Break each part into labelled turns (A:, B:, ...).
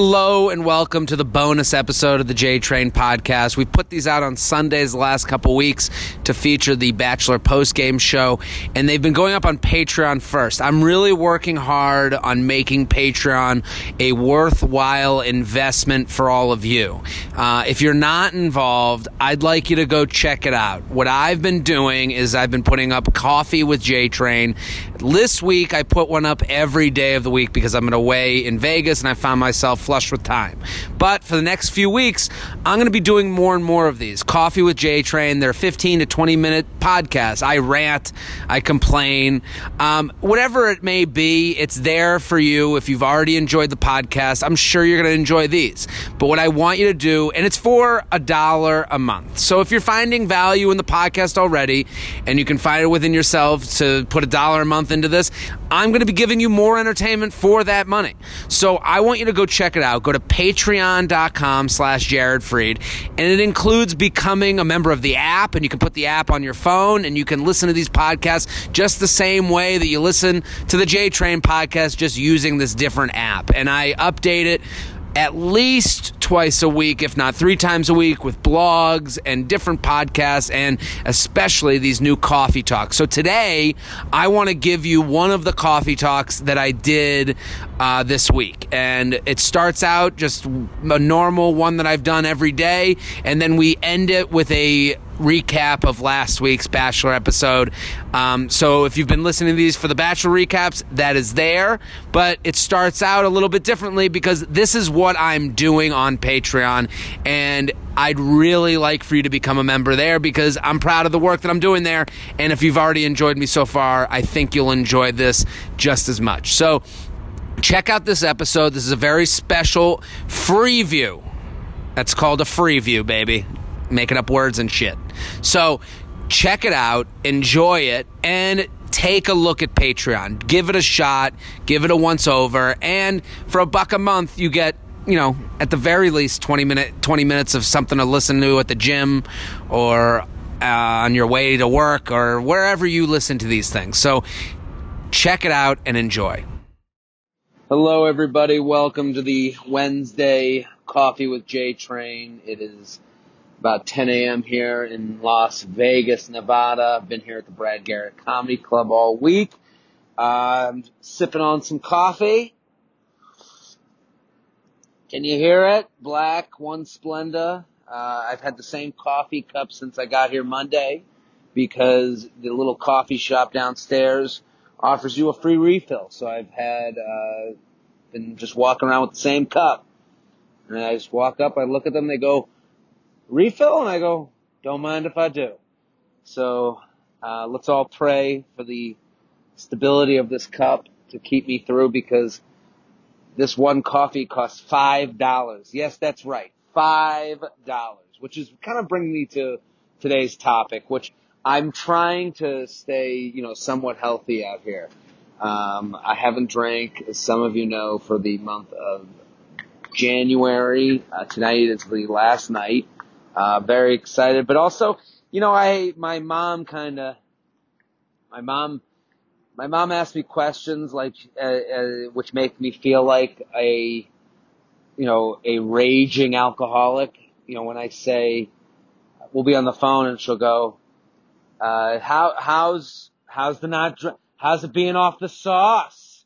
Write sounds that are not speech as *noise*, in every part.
A: Hello and welcome to the bonus episode of the J Train podcast. We put these out on Sundays the last couple weeks to feature the Bachelor post game show, and they've been going up on Patreon first. I'm really working hard on making Patreon a worthwhile investment for all of you. Uh, if you're not involved, I'd like you to go check it out. What I've been doing is I've been putting up Coffee with J Train. This week, I put one up every day of the week because I'm in away in Vegas and I found myself flush with time. But for the next few weeks, I'm going to be doing more and more of these. Coffee with J Train. They're 15 to 20 minute podcasts. I rant, I complain, um, whatever it may be. It's there for you. If you've already enjoyed the podcast, I'm sure you're going to enjoy these. But what I want you to do, and it's for a dollar a month. So if you're finding value in the podcast already, and you can find it within yourself to put a dollar a month into this, I'm going to be giving you more entertainment for that money. So I want you to go check it out. Go to patreon.com slash Jared Freid. And it includes becoming a member of the app. And you can put the app on your phone and you can listen to these podcasts just the same way that you listen to the J Train podcast, just using this different app. And I update it at least twice a week, if not three times a week, with blogs and different podcasts, and especially these new coffee talks. So today, I want to give you one of the coffee talks that I did uh, this week. And it starts out just a normal one that I've done every day, and then we end it with a recap of last week's Bachelor episode. Um, so if you've been listening to these for the Bachelor recaps, that is there. But it starts out a little bit differently because this is what I'm doing on Patreon. And I'd really like for you to become a member there because I'm proud of the work that I'm doing there. And if you've already enjoyed me so far, I think you'll enjoy this just as much. So check out this episode. This is a very special free view. That's called a free view, baby making up words and shit. So check it out, enjoy it, and take a look at Patreon. Give it a shot, give it a once over, and for a buck a month, you get you know at the very least 20 minute 20 minutes of something to listen to at the gym or uh, on your way to work or wherever you listen to these things so check it out and enjoy hello everybody welcome to the wednesday coffee with j train it is about 10 a.m. here in Las Vegas, Nevada. I've been here at the Brad Garrett Comedy Club all week. Uh, I'm sipping on some coffee. Can you hear it? Black, one Splenda. Uh, I've had the same coffee cup since I got here Monday because the little coffee shop downstairs offers you a free refill. So I've had, uh, been just walking around with the same cup. And I just walk up, I look at them, they go, refill? And I go, don't mind if I do. So, uh, let's all pray for the stability of this cup to keep me through because this one coffee costs five dollars. Yes, that's right. Five dollars, which is kind of bringing me to today's topic, which I'm trying to stay, you know, somewhat healthy out here. Um, I haven't drank, as some of you know, for the month of January. Uh, tonight is the last night. Uh, very excited, but also, you know, I, my mom kind of, my mom, my mom asked me questions like, uh, uh, which make me feel like a, you know, a raging alcoholic. You know, when I say, we'll be on the phone and she'll go, uh, how, how's, how's the not, dr- how's it being off the sauce?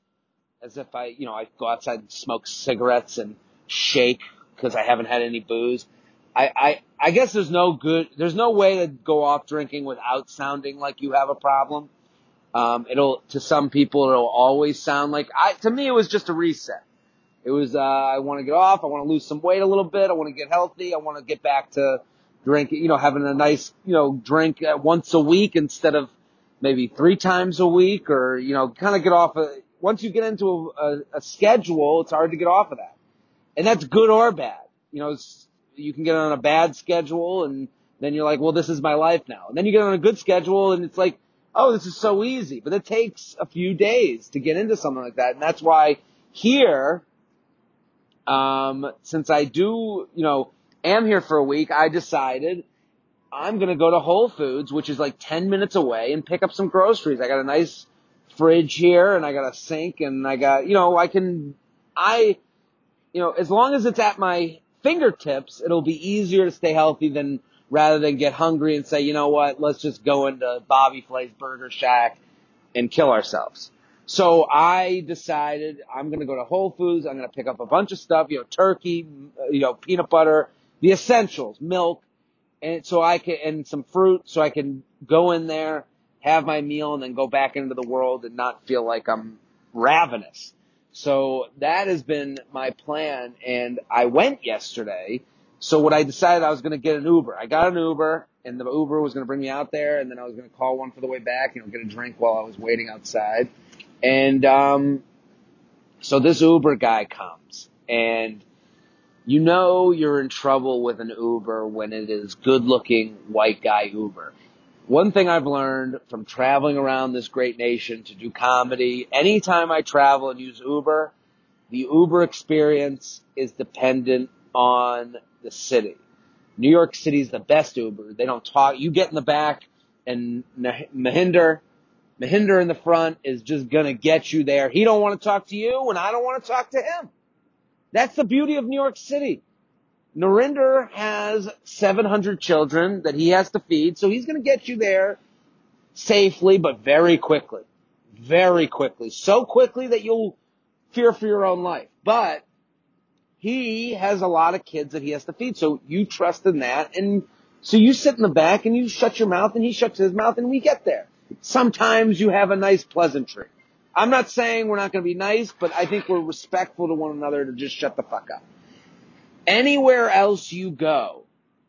A: As if I, you know, I go outside and smoke cigarettes and shake because I haven't had any booze. I, I, I guess there's no good, there's no way to go off drinking without sounding like you have a problem. Um, it'll, to some people, it'll always sound like, I, to me, it was just a reset. It was, uh, I want to get off, I want to lose some weight a little bit, I want to get healthy, I want to get back to drinking, you know, having a nice, you know, drink once a week instead of maybe three times a week or, you know, kind of get off of, once you get into a, a, a schedule, it's hard to get off of that. And that's good or bad. You know, you can get on a bad schedule and then you're like, well, this is my life now. And then you get on a good schedule and it's like, oh, this is so easy. But it takes a few days to get into something like that. And that's why here, um, since I do, you know, am here for a week, I decided I'm going to go to Whole Foods, which is like 10 minutes away and pick up some groceries. I got a nice fridge here and I got a sink and I got, you know, I can, I, you know, as long as it's at my fingertips, it'll be easier to stay healthy than rather than get hungry and say, you know what, let's just go into Bobby Flay's Burger Shack and kill ourselves. So I decided I'm going to go to Whole Foods. I'm going to pick up a bunch of stuff, you know, turkey, you know, peanut butter, the essentials, milk, and so I can, and some fruit so I can go in there, have my meal and then go back into the world and not feel like I'm ravenous. So that has been my plan and I went yesterday. So what I decided I was going to get an Uber. I got an Uber and the Uber was going to bring me out there and then I was going to call one for the way back, you know, get a drink while I was waiting outside. And, um, so this Uber guy comes and you know you're in trouble with an Uber when it is good looking white guy Uber. One thing I've learned from traveling around this great nation to do comedy, anytime I travel and use Uber, the Uber experience is dependent on the city. New York City is the best Uber. They don't talk. You get in the back and Mahinder, Mahinder in the front is just gonna get you there. He don't want to talk to you and I don't want to talk to him. That's the beauty of New York City. Narinder has 700 children that he has to feed, so he's going to get you there safely, but very quickly. Very quickly. So quickly that you'll fear for your own life. But he has a lot of kids that he has to feed, so you trust in that, and so you sit in the back and you shut your mouth and he shuts his mouth and we get there. Sometimes you have a nice pleasantry. I'm not saying we're not going to be nice, but I think we're respectful to one another to just shut the fuck up. Anywhere else you go,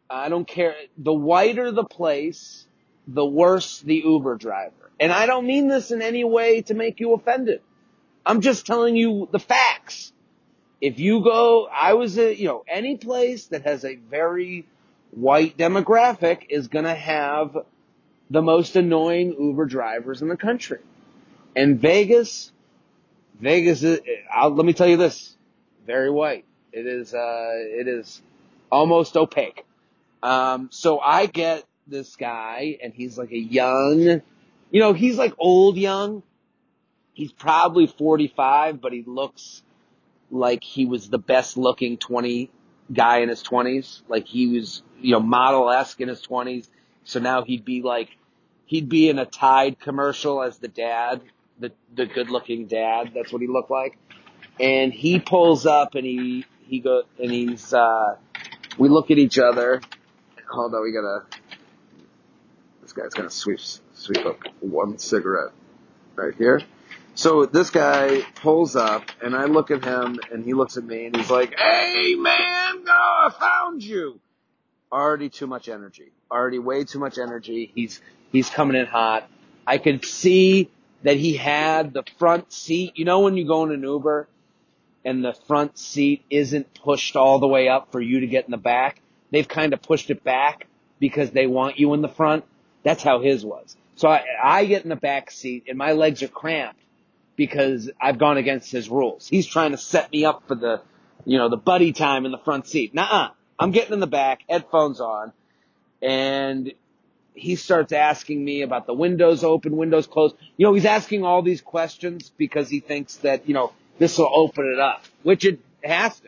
A: I don't care. The whiter the place, the worse the Uber driver. And I don't mean this in any way to make you offended. I'm just telling you the facts. If you go, I was a, you know, any place that has a very white demographic is going to have the most annoying Uber drivers in the country. And Vegas, Vegas is, I'll, let me tell you this, very white. It is, uh, it is almost opaque. Um, so I get this guy and he's like a young, you know, he's like old young. He's probably 45, but he looks like he was the best looking 20 guy in his 20s. Like he was, you know, model-esque in his 20s. So now he'd be like, he'd be in a Tide commercial as the dad the the good looking dad. That's what he looked like. And he pulls up and he he go and he's uh we look at each other. Hold on, we gotta this guy's gonna sweep sweep up one cigarette right here. So this guy pulls up and I look at him and he looks at me and he's like, Hey man, oh, I found you. Already too much energy. Already way too much energy. He's, he's coming in hot. I could see that he had the front seat. You know when you go in an Uber and the front seat isn't pushed all the way up for you to get in the back? They've kind of pushed it back because they want you in the front. That's how his was. So I, I get in the back seat and my legs are cramped because I've gone against his rules. He's trying to set me up for the, you know, the buddy time in the front seat. Nuh-uh. I'm getting in the back, headphones on, and he starts asking me about the windows open, windows closed. You know, he's asking all these questions because he thinks that, you know, this will open it up, which it has to.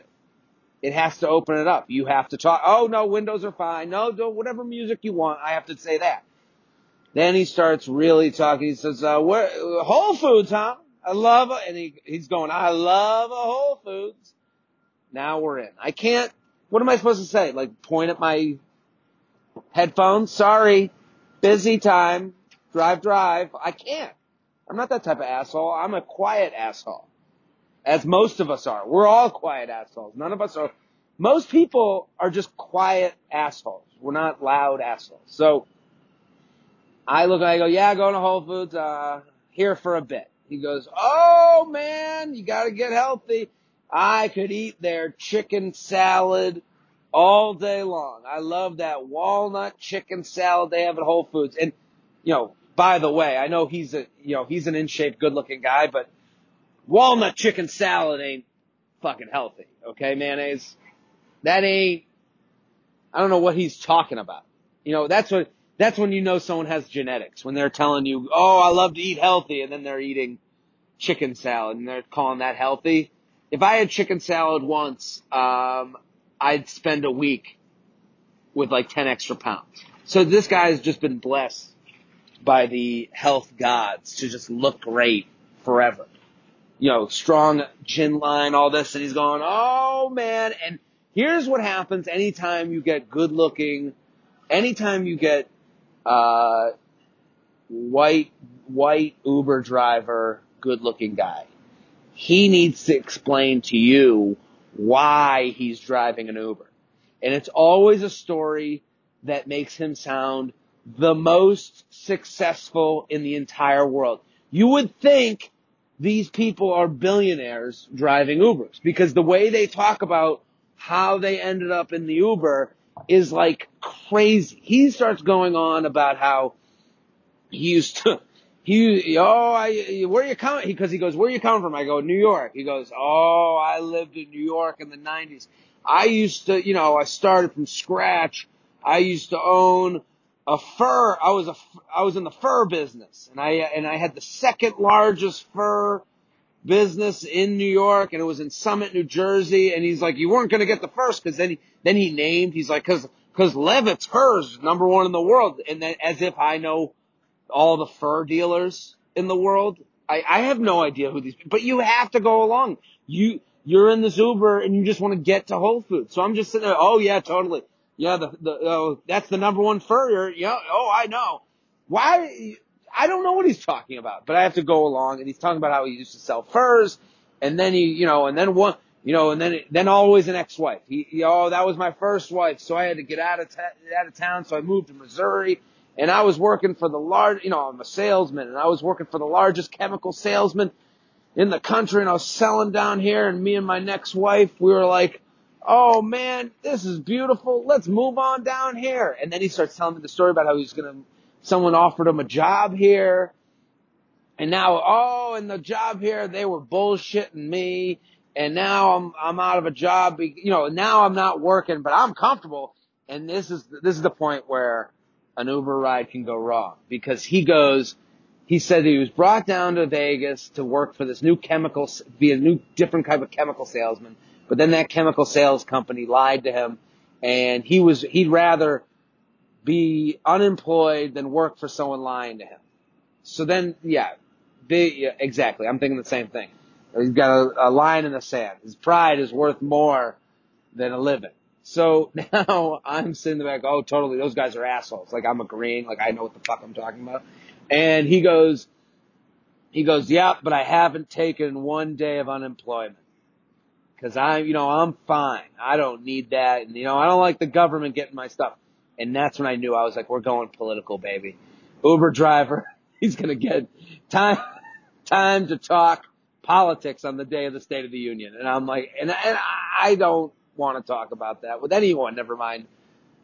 A: It has to open it up. You have to talk. Oh no, windows are fine. No, do whatever music you want. I have to say that. Then he starts really talking. He says, uh, where, Whole Foods, huh? I love, and he, he's going, I love a Whole Foods. Now we're in. I can't, what am I supposed to say? Like point at my headphones? Sorry. Busy time. Drive, drive. I can't. I'm not that type of asshole. I'm a quiet asshole. As most of us are. We're all quiet assholes. None of us are. Most people are just quiet assholes. We're not loud assholes. So, I look and I go, yeah, going to Whole Foods, uh, here for a bit. He goes, oh man, you gotta get healthy. I could eat their chicken salad all day long. I love that walnut chicken salad they have at Whole Foods. And, you know, by the way, I know he's a, you know, he's an in shape, good looking guy, but walnut chicken salad ain't fucking healthy. Okay, mayonnaise? That ain't, I don't know what he's talking about. You know, that's what, that's when you know someone has genetics. When they're telling you, oh, I love to eat healthy, and then they're eating chicken salad and they're calling that healthy. if I had chicken salad once, um, I'd spend a week with like 10 extra pounds. So this guy has just been blessed by the health gods to just look great forever. You know, strong chin line, all this, and he's going, oh man. And here's what happens anytime you get good looking, anytime you get, uh, white, white Uber driver, good looking guy. He needs to explain to you why he's driving an Uber. And it's always a story that makes him sound the most successful in the entire world. You would think these people are billionaires driving Ubers because the way they talk about how they ended up in the Uber is like crazy. He starts going on about how he used to, *laughs* he, oh, I, where you coming? Because he goes, where are you coming from? I go, New York. He goes, oh, I lived in New York in the 90s. I used to, you know, I started from scratch. I used to own a fur. I was a, I was in the fur business, and I and I had the second largest fur business in New York, and it was in Summit, New Jersey. And he's like, you weren't going to get the first because then he then he named. He's like, because because Levitt's furs number one in the world, and then as if I know all the fur dealers in the world. I, I have no idea who these, but you have to go along. You, you're in this Uber and you just want to get to Whole Foods. So I'm just sitting there. Oh yeah, totally. Yeah, the, the, oh, that's the number one furrier. Yeah. Oh, I know. Why? I don't know what he's talking about, but I have to go along and he's talking about how he used to sell furs and then he, you know, and then one, you know, and then, then always an ex-wife. He, he, oh, that was my first wife. So I had to get out of, ta- out of town. So I moved to Missouri and I was working for the large, you know, I'm a salesman and I was working for the largest chemical salesman in the country and I was selling down here and me and my next wife, we were like, oh man, this is beautiful. Let's move on down here. And then he starts telling me the story about how he's to, someone offered him a job here. And now, oh, and the job here, they were bullshitting me. And now I'm, I'm out of a job. You know, now I'm not working, but I'm comfortable. And this is, this is the point where an Uber ride can go wrong because he goes, he said he was brought down to Vegas to work for this new chemical, be a new different type of chemical salesman but then that chemical sales company lied to him and he was, he'd rather be unemployed than work for someone lying to him. So then, yeah, they, yeah, exactly. I'm thinking the same thing. He's got a, a line in the sand. His pride is worth more than a living. So *laughs* now I'm sitting there like, oh, totally. Those guys are assholes. Like I'm agreeing. Like I know what the fuck I'm talking about. And he goes, he goes, yeah, but I haven't taken one day of unemployment. Cause I, you know, I'm fine. I don't need that. And, you know, I don't like the government getting my stuff. And that's when I knew I was like, we're going political, baby. Uber driver, *laughs* he's going to get time, *laughs* time to talk politics on the day of the State of the Union. And I'm like, and, and I don't want to talk about that with anyone, never mind,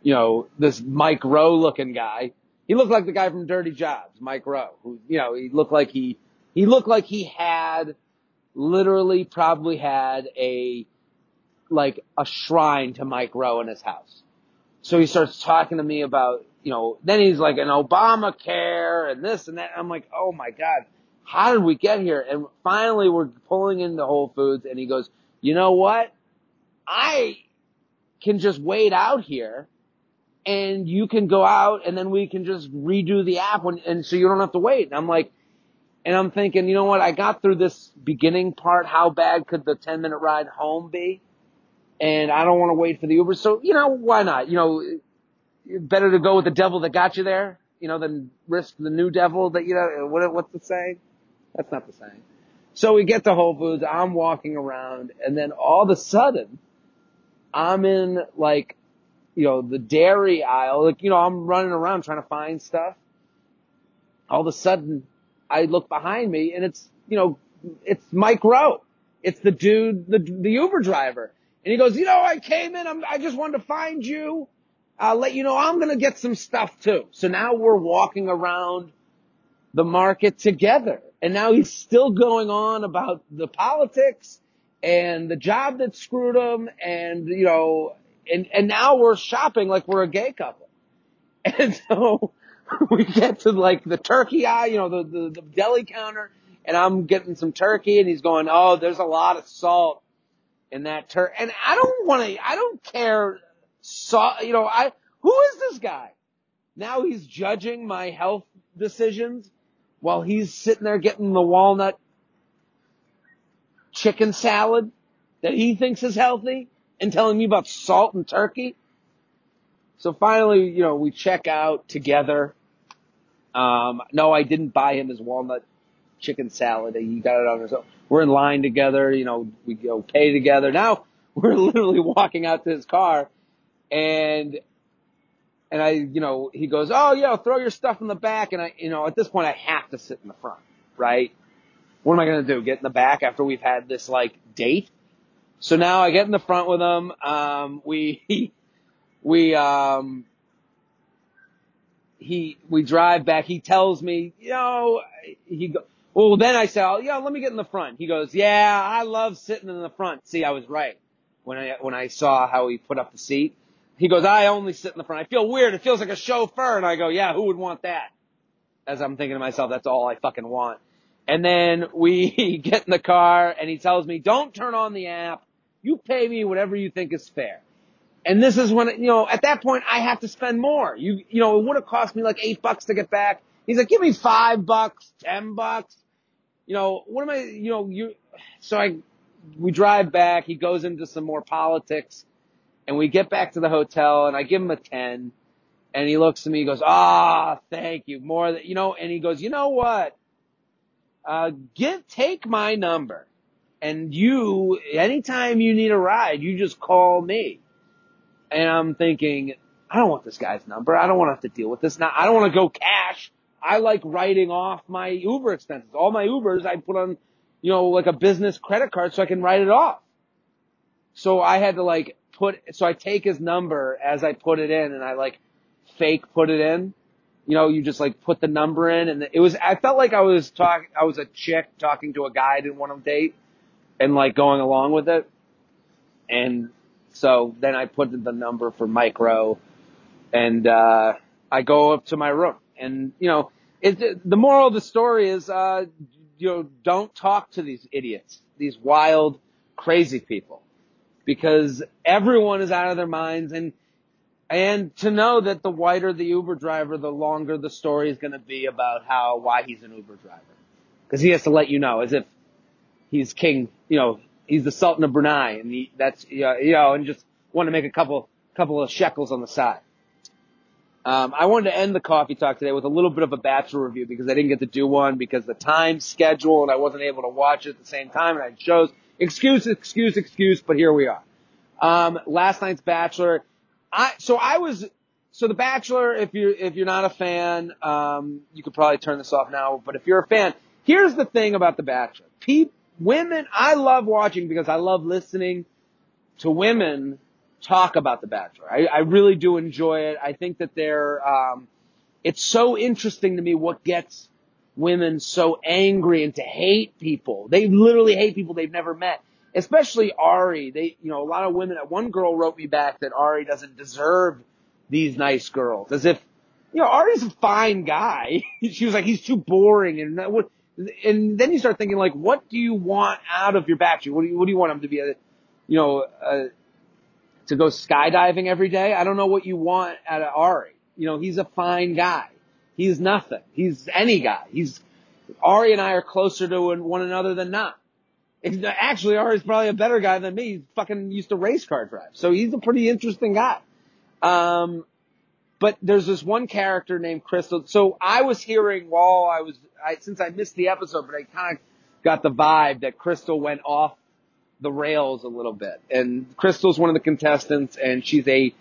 A: you know, this Mike Rowe looking guy. He looked like the guy from Dirty Jobs, Mike Rowe, who, you know, he looked like he, he looked like he had literally probably had a, like a shrine to Mike Rowe in his house. So he starts talking to me about, you know, then he's like an Obamacare and this and that. I'm like, oh my God, how did we get here? And finally we're pulling into Whole Foods and he goes, you know what? I can just wait out here and you can go out and then we can just redo the app when, and so you don't have to wait. And I'm like, and I'm thinking, you know what? I got through this beginning part. How bad could the 10 minute ride home be? And I don't want to wait for the Uber. So, you know, why not? You know, better to go with the devil that got you there, you know, than risk the new devil that, you know, what, what's the saying? That's not the saying. So we get to Whole Foods. I'm walking around and then all of a sudden I'm in like, you know, the dairy aisle. Like, you know, I'm running around trying to find stuff. All of a sudden I look behind me and it's, you know, it's Mike Rowe. It's the dude, the, the Uber driver. And he goes, you know, I came in, I'm, I just wanted to find you. I'll let you know I'm going to get some stuff too. So now we're walking around the market together. And now he's still going on about the politics and the job that screwed him and, you know, and, and now we're shopping like we're a gay couple. *laughs* And so *laughs* we get to like the turkey eye, you know, the, the, the deli counter and I'm getting some turkey and he's going, Oh, there's a lot of salt in that turkey. And I don't want to, I don't care. So, you know, I, who is this guy? Now he's judging my health decisions while he's sitting there getting the walnut chicken salad that he thinks is healthy and telling me about salt and turkey. So finally, you know, we check out together. Um, no, I didn't buy him his walnut chicken salad. He got it on his own. We're in line together. You know, we go pay together. Now *laughs* we're literally walking out to his car and, and I, you know, he goes, Oh yeah, throw your stuff in the back. And I, you know, at this point I have to sit in the front, right? What am I going to do? Get in the back after we've had this like date? So now I get in the front with him. Um, we, *laughs* we, um, he, we drive back. He tells me, you know, he go, well, then I say, oh, yeah, let me get in the front. He goes, yeah, I love sitting in the front. See, I was right when I, when I saw how he put up the seat. He goes, I only sit in the front. I feel weird. It feels like a chauffeur. And I go, yeah, who would want that? As I'm thinking to myself, that's all I fucking want. And then we *laughs* get in the car and he tells me, don't turn on the app. You pay me whatever you think is fair. And this is when, you know, at that point I have to spend more. You, you know, it would have cost me like eight bucks to get back. He's like, give me five bucks, ten bucks. You know, what am I, you know, you, so I, we drive back. He goes into some more politics and we get back to the hotel and I give him a 10 and he looks at me, he goes, ah, oh, thank you. More than, you know, and he goes, you know what? Uh, get, take my number and you, anytime you need a ride, you just call me. And I'm thinking, I don't want this guy's number. I don't want to have to deal with this. Now, I don't want to go cash. I like writing off my Uber expenses. All my Ubers I put on, you know, like a business credit card so I can write it off. So I had to like put, so I take his number as I put it in and I like fake put it in. You know, you just like put the number in and it was, I felt like I was talking, I was a chick talking to a guy I didn't want to date and like going along with it. And so then I put in the number for Mike Rowe and, uh, I go up to my room and, you know, it, the moral of the story is, uh, you know, don't talk to these idiots, these wild, crazy people because everyone is out of their minds and, and to know that the whiter the Uber driver, the longer the story is going to be about how, why he's an Uber driver. Cause he has to let you know as if he's king, you know, he's the Sultan of Brunei, and he, that's you know, and just want to make a couple couple of shekels on the side. Um, I wanted to end the coffee talk today with a little bit of a Bachelor review because I didn't get to do one because the time schedule and I wasn't able to watch it at the same time and I chose excuse, excuse, excuse, but here we are. Um, last night's Bachelor, I so I was so the Bachelor. If you if you're not a fan, um, you could probably turn this off now. But if you're a fan, here's the thing about the Bachelor. People women, I love watching because I love listening to women talk about The Bachelor. I, I really do enjoy it. I think that they're, um, it's so interesting to me what gets women so angry and to hate people. They literally hate people they've never met. Especially Arie. They, you know, a lot of women, one girl wrote me back that Arie doesn't deserve these nice girls. As if, you know, Arie's a fine guy. *laughs* she was like, he's too boring and what, and then you start thinking like, what do you want out of your bachelor? What do you, what do you want him to be a, you know, a, to go skydiving every day? I don't know what you want out of Arie. You know, he's a fine guy. He's nothing. He's any guy. He's, Arie and I are closer to one another than not. Actually, Arie's probably a better guy than me. He fucking used to race car drive. So he's a pretty interesting guy. Um, but there's this one character named Krystal. So I was hearing while I was, I, since I missed the episode, but I kind of got the vibe that Krystal went off the rails a little bit. And Krystal's one of the contestants and she's a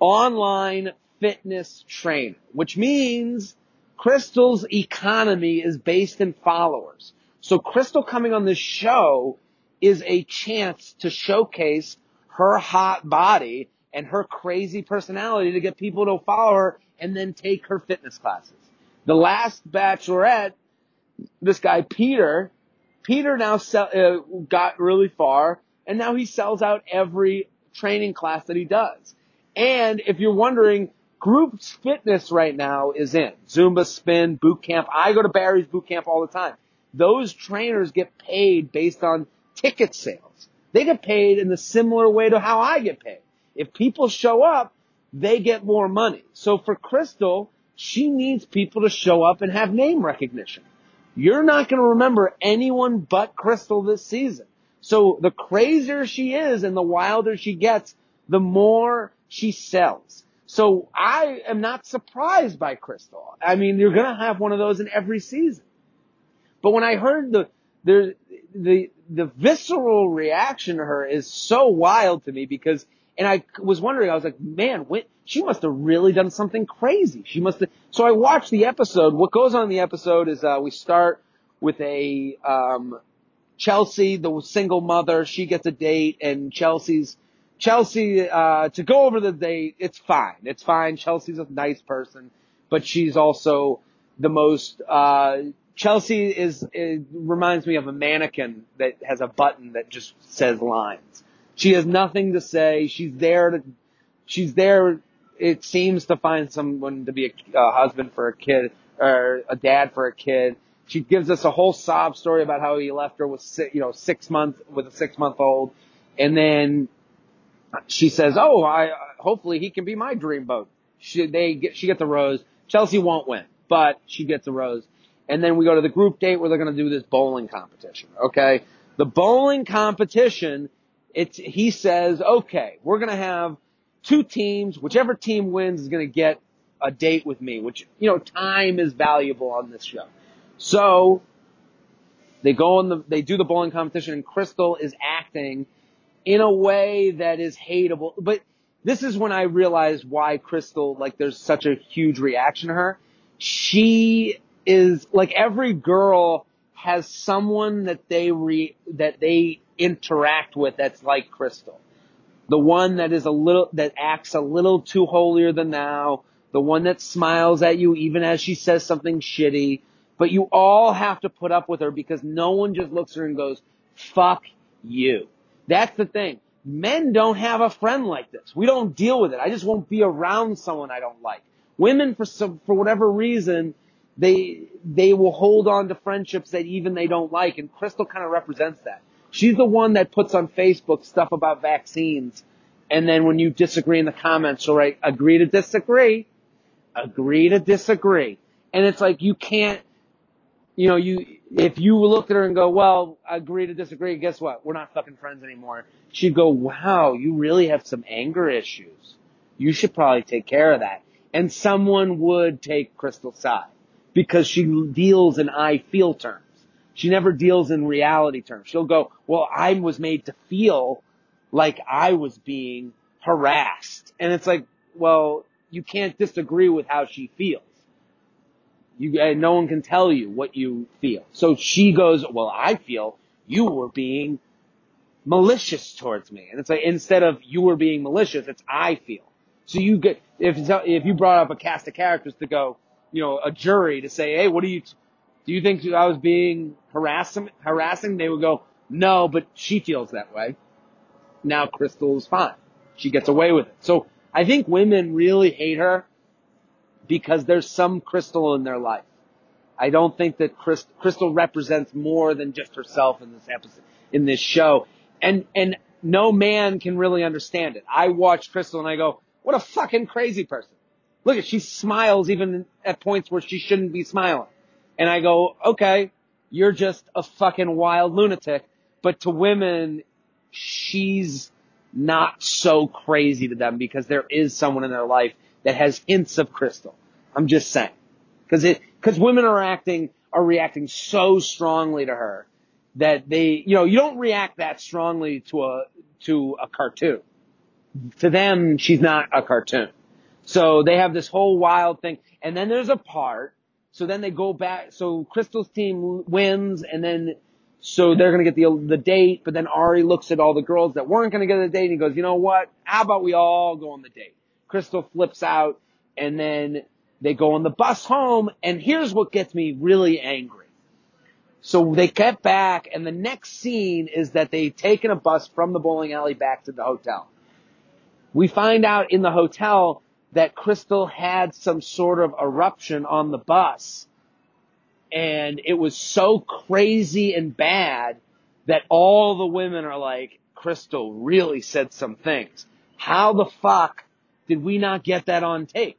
A: online fitness trainer, which means Krystal's economy is based in followers. So Krystal coming on this show is a chance to showcase her hot body and her crazy personality to get people to follow her and then take her fitness classes. The last bachelorette, this guy Peter, Peter now sell, uh, got really far and now he sells out every training class that he does. And if you're wondering, group fitness right now is in. Zumba, spin, boot camp. I go to Barry's boot camp all the time. Those trainers get paid based on ticket sales. They get paid in the similar way to how I get paid. If people show up, they get more money. So for Krystal, she needs people to show up and have name recognition. You're not going to remember anyone but Krystal this season. So the crazier she is and the wilder she gets, the more she sells. So I am not surprised by Krystal. I mean, you're going to have one of those in every season. But when I heard the, the, the, the visceral reaction to her is so wild to me because, and I was wondering, I was like, man, when, she must have really done something crazy. She must have, so I watched the episode. What goes on in the episode is, uh, we start with a, um, Chelsea, the single mother, she gets a date and Chelsea's, Chelsea, uh, to go over the date, it's fine. It's fine. Chelsea's a nice person, but she's also the most, uh, Chelsea is, reminds me of a mannequin that has a button that just says lines. She has nothing to say. She's there to, she's there, it seems to find someone to be a, a husband for a kid, or a dad for a kid. She gives us a whole sob story about how he left her with, six, you know, six months, with a six month old. And then she says, "Oh, I hopefully he can be my dream boat." She they get she gets a rose. Chelsea won't win, but she gets a rose. And then we go to the group date where they're going to do this bowling competition. Okay, the bowling competition. It's he says, "Okay, we're going to have two teams. Whichever team wins is going to get a date with me." Which you know, time is valuable on this show. So they go on the they do the bowling competition, and Krystal is acting in a way that is hateable. But this is when I realized why Krystal, like, there's such a huge reaction to her. She is, like, every girl has someone that they re, that they interact with that's like Krystal. The one that is a little, that acts a little too holier than thou. The one that smiles at you even as she says something shitty. But you all have to put up with her because no one just looks at her and goes, fuck you. That's the thing. Men don't have a friend like this. We don't deal with it. I just won't be around someone I don't like. Women, for some, for whatever reason, they they will hold on to friendships that even they don't like, and Krystal kind of represents that. She's the one that puts on Facebook stuff about vaccines, and then when you disagree in the comments, she'll write "agree to disagree," "agree to disagree," and it's like you can't you know, you, if you look at her and go, well, agree to disagree, guess what? We're not fucking friends anymore. She'd go, wow, you really have some anger issues. You should probably take care of that. And someone would take Krystal's side because she deals in I feel terms. She never deals in reality terms. She'll go, well, I was made to feel like I was being harassed. And it's like, well, you can't disagree with how she feels. You, uh, no one can tell you what you feel. So she goes, well, I feel you were being malicious towards me. And it's like, instead of you were being malicious, it's I feel. So you get, if, if you brought up a cast of characters to go, you know, a jury to say, hey, what do you, do you think I was being harassing, harassing? They would go, no, but she feels that way. Now Krystal is fine. She gets away with it. So I think women really hate her because there's some Krystal in their life. I don't think that Krystal represents more than just herself in this episode, in this show. And, and no man can really understand it. I watch Krystal and I go, what a fucking crazy person. Look at, she smiles even at points where she shouldn't be smiling. And I go, okay, you're just a fucking wild lunatic. But to women, she's not so crazy to them because there is someone in their life that has hints of crystal. I'm just saying. Cause it, cause women are acting, are reacting so strongly to her that they, you know, you don't react that strongly to a, to a cartoon. To them, she's not a cartoon. So they have this whole wild thing. And then there's a part. So then they go back. So Krystal's team wins and then so they're to get the, the date, but then Arie looks at all the girls that weren't to get the date and he goes, you know what? How about we all go on the date? Krystal flips out and then they go on the bus home and here's what gets me really angry. So they get back and the next scene is that they've taken a bus from the bowling alley back to the hotel. We find out in the hotel that Krystal had some sort of eruption on the bus and it was so crazy and bad that all the women are like, Krystal really said some things. How the fuck did we not get that on tape?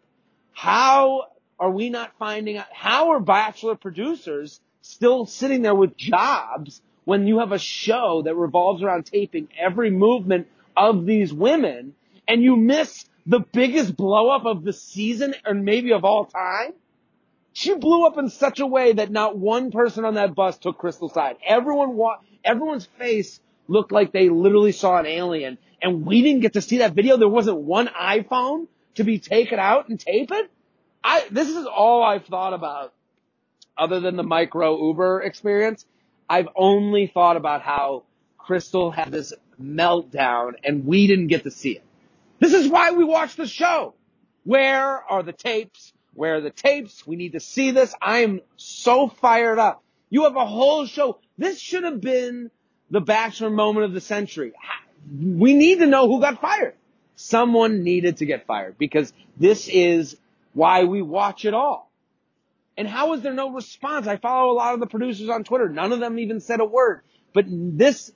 A: How are we not finding out? How are Bachelor producers still sitting there with jobs when you have a show that revolves around taping every movement of these women and you miss the biggest blow up of the season and maybe of all time? She blew up in such a way that not one person on that bus took Krystal's side. Everyone wa- everyone's face looked like they literally saw an alien and we didn't get to see that video. There wasn't one iPhone to be taken out and tape it. I, this is all I've thought about other than the Mike Rowe Uber experience. I've only thought about how Krystal had this meltdown and we didn't get to see it. This is why we watch the show. Where are the tapes? Where are the tapes? We need to see this. I am so fired up. You have a whole show. This should have been the Bachelor moment of the century. We need to know who got fired. Someone needed to get fired because this is why we watch it all. And how is there no response? I follow a lot of the producers on Twitter. None of them even said a word. But this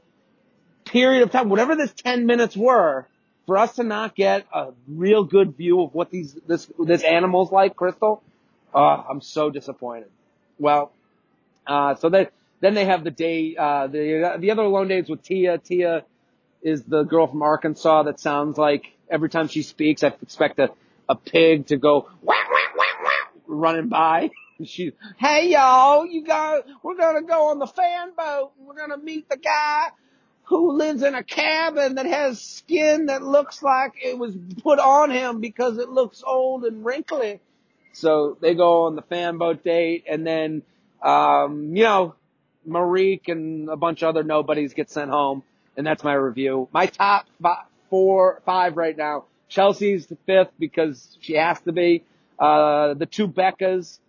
A: period of time, whatever this 10 minutes were, for us to not get a real good view of what these, this, this animal's like, Krystal, uh, I'm so disappointed. Well, uh, so then, then they have the day, uh, the, the other alone dates with Tia. Tia is the girl from Arkansas that sounds like every time she speaks, I expect a, a pig to go wah, wah, wah, wah, running by. *laughs* She, hey y'all, you got, we're gonna go on the fan boat and we're gonna meet the guy who lives in a cabin that has skin that looks like it was put on him because it looks old and wrinkly. So they go on the fan boat date and then, um, you know, Marikh and a bunch of other nobodies get sent home. And that's my review. My top five, four, five right now. Chelsea's the fifth because she has to be. Uh, the two Beccas,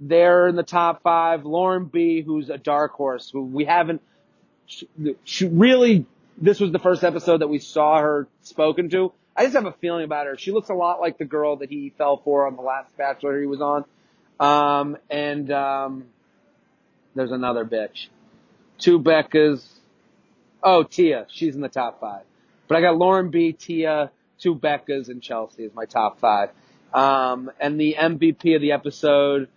A: they're in the top five. Lauren B, who's a dark horse, who we haven't, she, she really, this was the first episode that we saw her spoken to. I just have a feeling about her. She looks a lot like the girl that he fell for on the last Bachelor he was on. Um, and, um, there's another bitch. Two Beccas. Oh, Tia. She's in the top five. But I got Lauren B, Tia, two Beccas, and Chelsea is my top five. Um, and the MVP of the episode,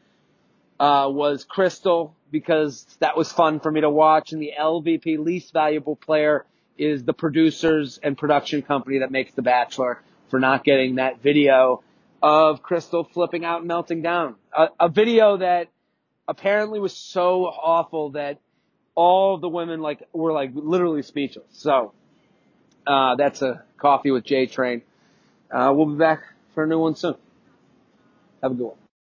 A: uh, was Krystal because that was fun for me to watch. And the LVP, least valuable player, is the producers and production company that makes The Bachelor for not getting that video of Krystal flipping out and melting down. A, a video that apparently was so awful that all the women like were like literally speechless. So uh, that's a coffee with J Train. Uh, we'll be back for a new one soon. Have a good one.